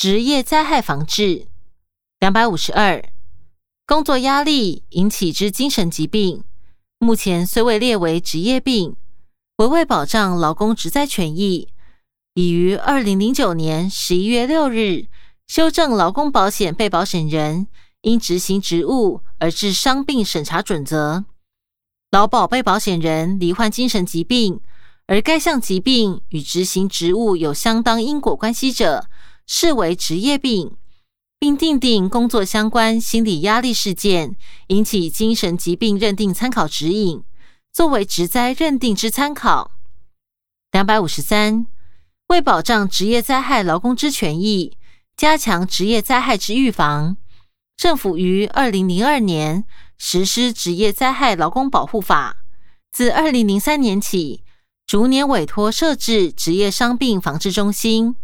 职业灾害防治。两百五十二，工作压力引起之精神疾病，目前虽未列为职业病，为为保障劳工职灾权益，已于二零零九年十一月六日修正劳工保险被保险人因执行职务而致伤病审查准则。劳保被保险人罹患精神疾病，而该项疾病与执行职务有相当因果关系者，视为职业病。并订定工作相关心理压力事件引起精神疾病认定参考指引，作为职灾认定之参考。两百五十三，为保障职业灾害劳工之权益，加强职业灾害之预防，政府于二零零二年实施职业灾害劳工保护法，自二零零三年起，逐年委托设置职业伤病防治中心，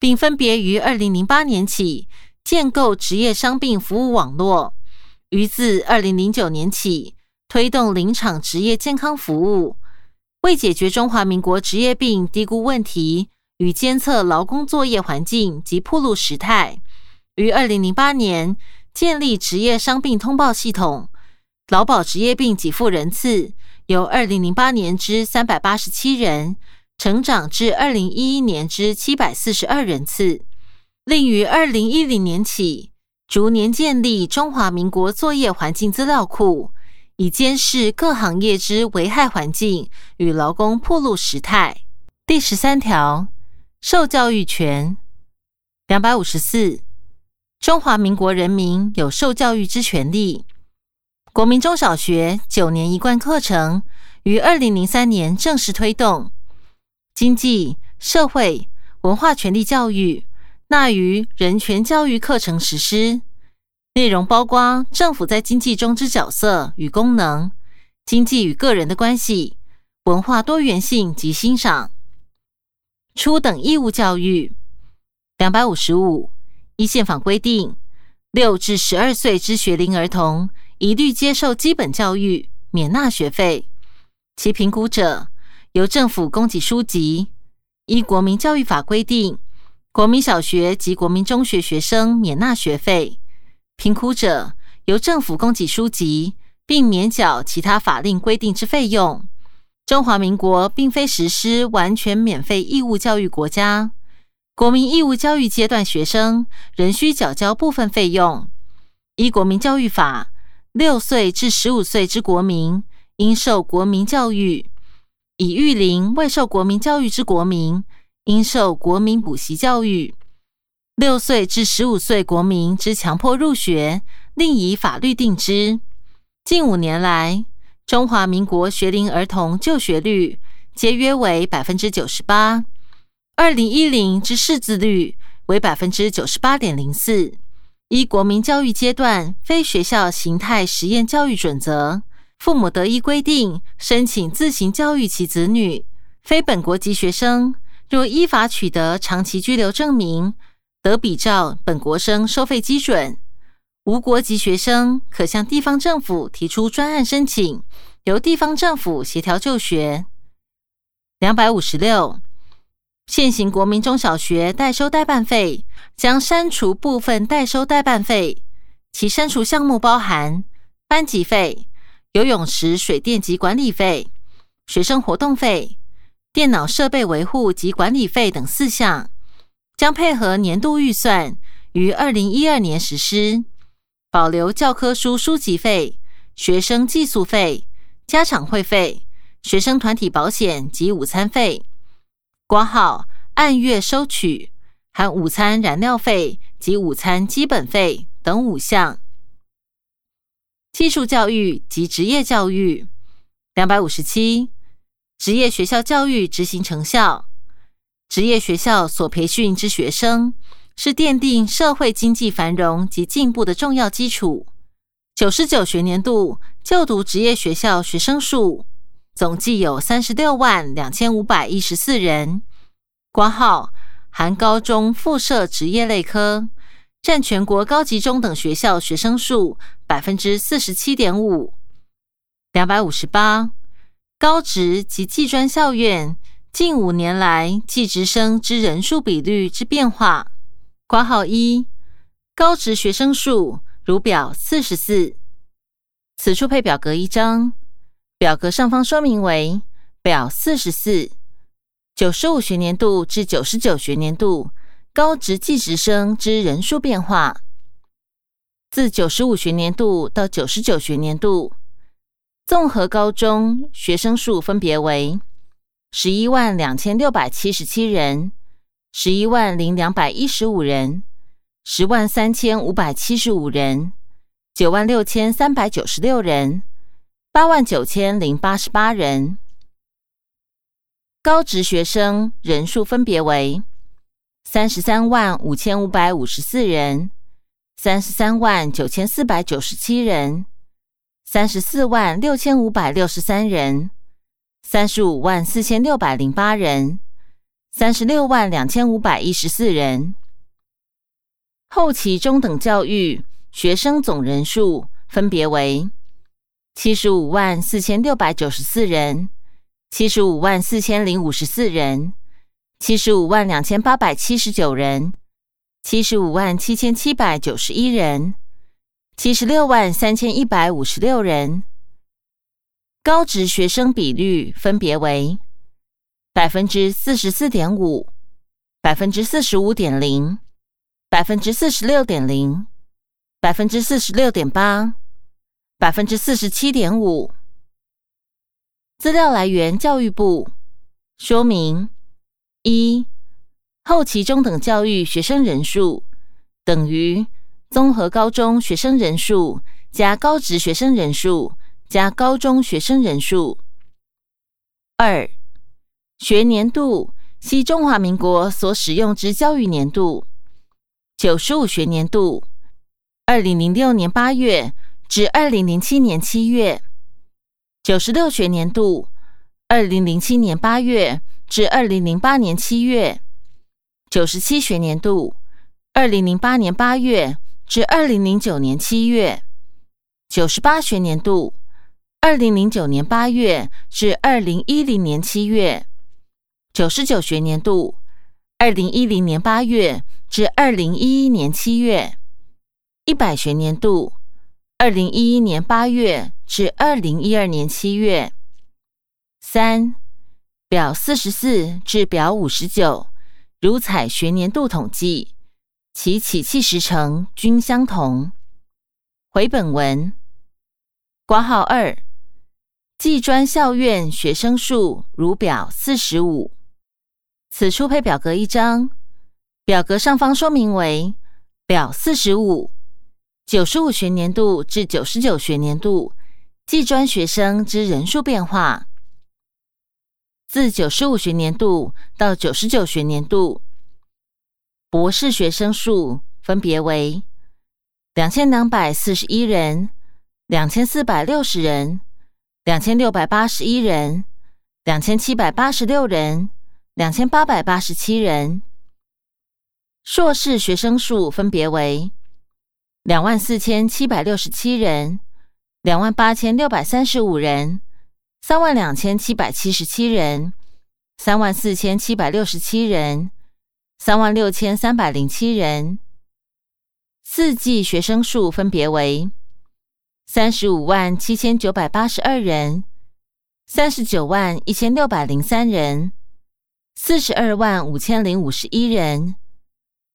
并分别于二零零八年起。建构职业伤病服务网络，于自二零零九年起推动临场职业健康服务，为解决中华民国职业病低估问题与监测劳工作业环境及铺路时态，于二零零八年建立职业伤病通报系统，劳保职业病给付人次由二零零八年之三百八十七人，成长至二零一一年之七百四十二人次。另于二零一零年起，逐年建立中华民国作业环境资料库，以监视各行业之危害环境与劳工破路时态。第十三条，受教育权。两百五十四，中华民国人民有受教育之权利。国民中小学九年一贯课程于二零零三年正式推动经济社会文化权利教育。纳于人权教育课程实施内容，包括政府在经济中之角色与功能、经济与个人的关系、文化多元性及欣赏、初等义务教育。两百五十五依宪法规定，六至十二岁之学龄儿童一律接受基本教育，免纳学费。其评估者由政府供给书籍。依国民教育法规定。国民小学及国民中学学生免纳学费，贫苦者由政府供给书籍，并免缴其他法令规定之费用。中华民国并非实施完全免费义务教育国家，国民义务教育阶段学生仍需缴交部分费用。依国民教育法，六岁至十五岁之国民应受国民教育；以育龄未受国民教育之国民。应受国民补习教育，六岁至十五岁国民之强迫入学，另以法律定之。近五年来，中华民国学龄儿童就学率皆约为百分之九十八。二零一零之识字率为百分之九十八点零四。依国民教育阶段非学校形态实验教育准则，父母得依规定申请自行教育其子女。非本国籍学生。若依法取得长期居留证明，得比照本国生收费基准；无国籍学生可向地方政府提出专案申请，由地方政府协调就学。两百五十六，现行国民中小学代收代办费将删除部分代收代办费，其删除项目包含班级费、游泳池水电及管理费、学生活动费。电脑设备维护及管理费等四项，将配合年度预算于二零一二年实施，保留教科书书籍费、学生寄宿费、家长会费、学生团体保险及午餐费，挂号按月收取，含午餐燃料费及午餐基本费等五项。技术教育及职业教育两百五十七。职业学校教育执行成效，职业学校所培训之学生是奠定社会经济繁荣及进步的重要基础。九十九学年度就读职业学校学生数总计有三十六万两千五百一十四人，挂号含高中附设职业类科，占全国高级中等学校学生数百分之四十七点五，两百五十八。高职及技专校院近五年来技职生之人数比率之变化。括号一高职学生数如表四十四。此处配表格一张，表格上方说明为表四十四九十五学年度至九十九学年度高职技职生之人数变化。自九十五学年度到九十九学年度，综合高中学生数分别为十一万两千六百七十七人。十一万零两百一十五人，十万三千五百七十五人，九万六千三百九十六人，八万九千零八十八人。高职学生人数分别为三十三万五千五百五十四人，三十三万九千四百九十七人，三十四万六千五百六十三人，三十五万四千六百零八人。三十六万两千五百一十四人，后期中等教育学生总人数分别为七十五万四千六百九十四人、七十五万四千零五十四人、七十五万两千八百七十九人、七十五万七千七百九十一人、七十六万三千一百五十六人。高职学生比率分别为。百分之四十四点五，百分之四十五点零，百分之四十六点零，百分之四十六点八，百分之四十七点五。资料来源：教育部。说明：一、后期中等教育学生人数等于综合高中学生人数加高职学生人数加高中学生人数。二。学年度系中华民国所使用之教育年度，九十五学年度，二零零六年八月至二零零七年七月；九十六学年度，二零零七年八月至二零零八年七月；九十七学年度，二零零八年八月至二零零九年七月；九十八学年度，二零零九年八月至二零一零年七月。九十九学年度，二零一零年八月至二零一一年七月；一百学年度，二零一一年八月至二零一二年七月。三表四十四至表五十九，如采学年度统计，其起讫时程均相同。回本文，挂号二，技专校院学生数如表四十五。此处配表格一张，表格上方说明为表四十五九十五学年度至九十九学年度技专学生之人数变化。自九十五学年度到九十九学年度，博士学生数分别为两千两百四十一人、两千四百六十人、两千六百八十一人、两千七百八十六人。两千八百八十七人，硕士学生数分别为两万四千七百六十七人、两万八千六百三十五人、三万两千七百七十七人、三万四千七百六十七人、三万六千三百零七人。四季学生数分别为三十五万七千九百八十二人、三十九万一千六百零三人。四十二万五千零五十一人，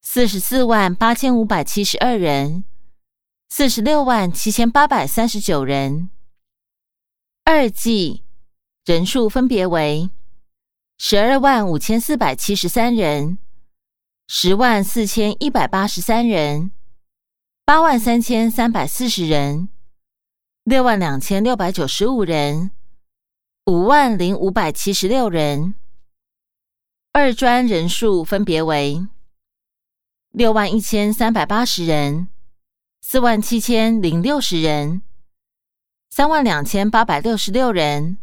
四十四万八千五百七十二人，四十六万七千八百三十九人。二季人数分别为十二万五千四百七十三人，十万四千一百八十三人，八万三千三百四十人，六万两千六百九十五人，五万零五百七十六人。二专人数分别为六万一千三百八十人、四万七千零六十人、三万两千八百六十六人、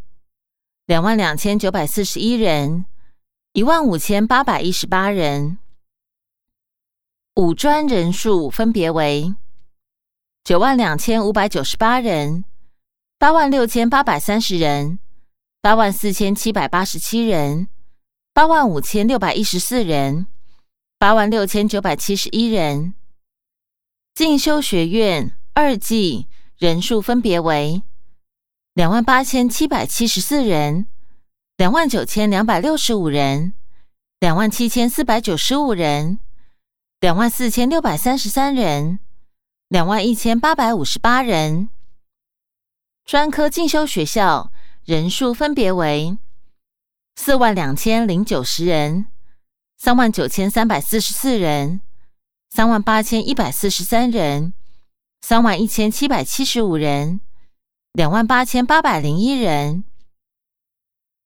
两万两千九百四十一人、一万五千八百一十八人。五专人数分别为九万两千五百九十八人、八万六千八百三十人、八万四千七百八十七人。八万五千六百一十四人，八万六千九百七十一人。进修学院二季人数分别为两万八千七百七十四人、两万九千两百六十五人、两万七千四百九十五人、两万四千六百三十三人、两万一千八百五十八人。专科进修学校人数分别为四万两千零九十人、三万九千三百四十四人。三万八千一百四十三人，三万一千七百七十五人，两万八千八百零一人，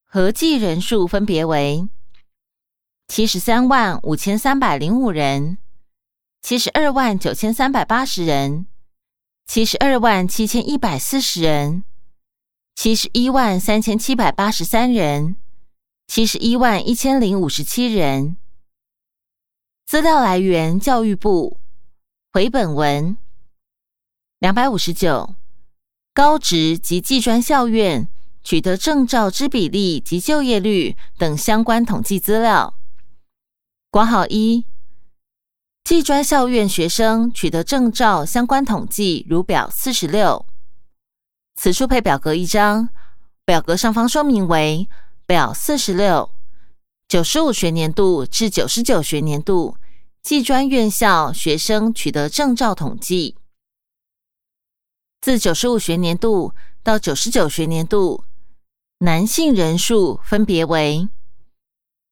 合计人数分别为七十三万五千三百零五人、七十二万九千三百八十人、七十二万七千一百四十人、七十一万三千七百八十三人、七十一万一千零五十七人。资料来源：教育部。回本文两百五十九，高职及技专校院取得证照之比例及就业率等相关统计资料。括号一，技专校院学生取得证照相关统计如表四十六。此处配表格一张，表格上方说明为表四十六。九十五学年度至九十九学年度，技专院校学生取得证照统计。自九十五学年度到九十九学年度，男性人数分别为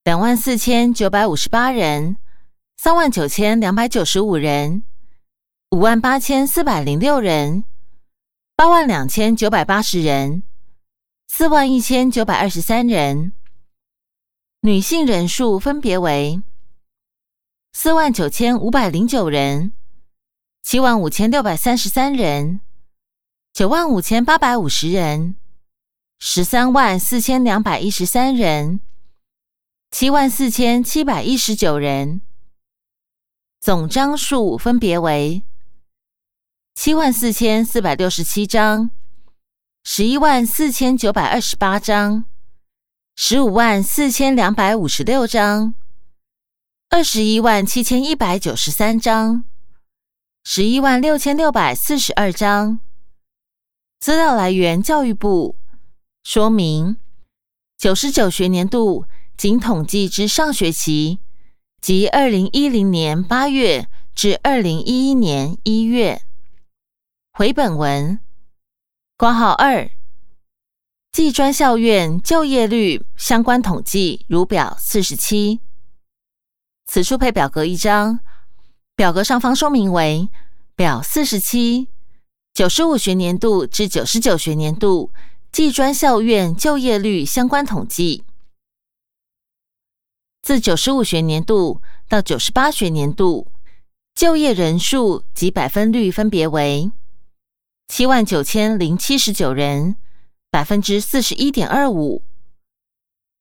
两万四千九百五十八人、三万九千两百九十五人、五万八千四百零六人、八万两千九百八十人、四万一千九百二十三人。女性人数分别为四万九千五百零九人、七万五千六百三十三人、九万五千八百五十人、十三万四千两百一十三人、七万四千七百一十九人。总张数分别为七万四千四百六十七张、十一万四千九百二十八张。十五万四千两百五十六张，二十一万七千一百九十三张，十一万六千六百四十二张。资料来源：教育部。说明：九十九学年度仅统计至上学期，即二零一零年八月至二零一一年一月。回本文，括号二。技专校院就业率相关统计如表四十七，此处配表格一张，表格上方说明为表四十七，九十五学年度至九十九学年度技专校院就业率相关统计，自九十五学年度到九十八学年度就业人数及百分率分别为七万九千零七十九人。百分之四十一点二五，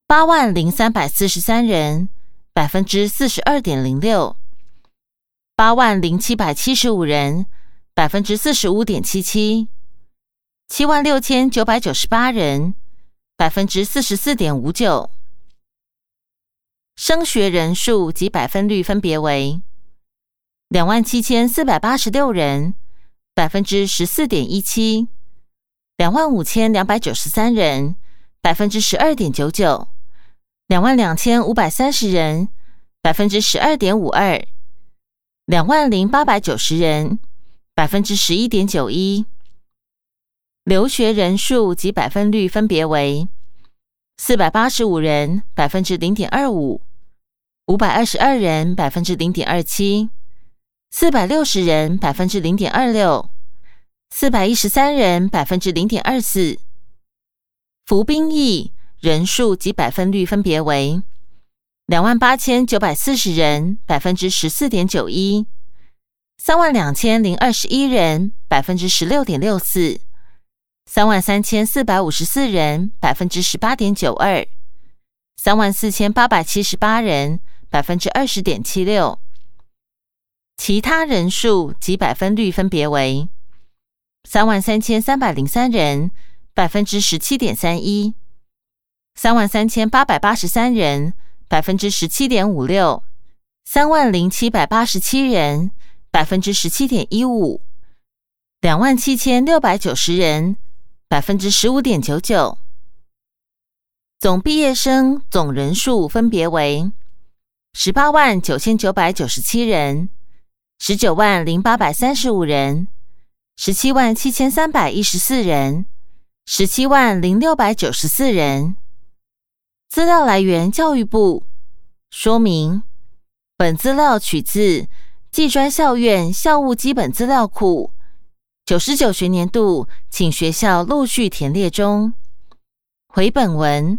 八万零三百四十三人，百分之四十二点零六，八万零七百七十五人，百分之四十五点七七，七万六千九百九十八人，百分之四十四点五九。升学人数及百分率分别为两万七千四百八十六人，百分之十四点一七。两万五千两百九十三人，百分之十二点九九；两万两千五百三十人，百分之十二点五二；两万零八百九十人，百分之十一点九一。留学人数及百分率分别为：四百八十五人，百分之零点二五；五百二十二人，百分之零点二七；四百六十人，百分之零点二六。四百一十三人，百分之零点二四。服兵役人数及百分率分别为：两万八千九百四十人，百分之十四点九一；三万两千零二十一人，百分之十六点六四；三万三千四百五十四人，百分之十八点九二；三万四千八百七十八人，百分之二十点七六。其他人数及百分率分别为。三万三千三百零三人，百分之十七点三一；三万三千八百八十三人，百分之十七点五六；三万零七百八十七人，百分之十七点一五；两万七千六百九十人，百分之十五点九九。总毕业生总人数分别为十八万九千九百九十七人、十九万零八百三十五人、十七万七千三百一十四人、十七万零六百九十四人。资料来源：教育部。说明：本资料取自技专校院校务基本资料库，九十九学年度，请学校陆续填列中。回本文。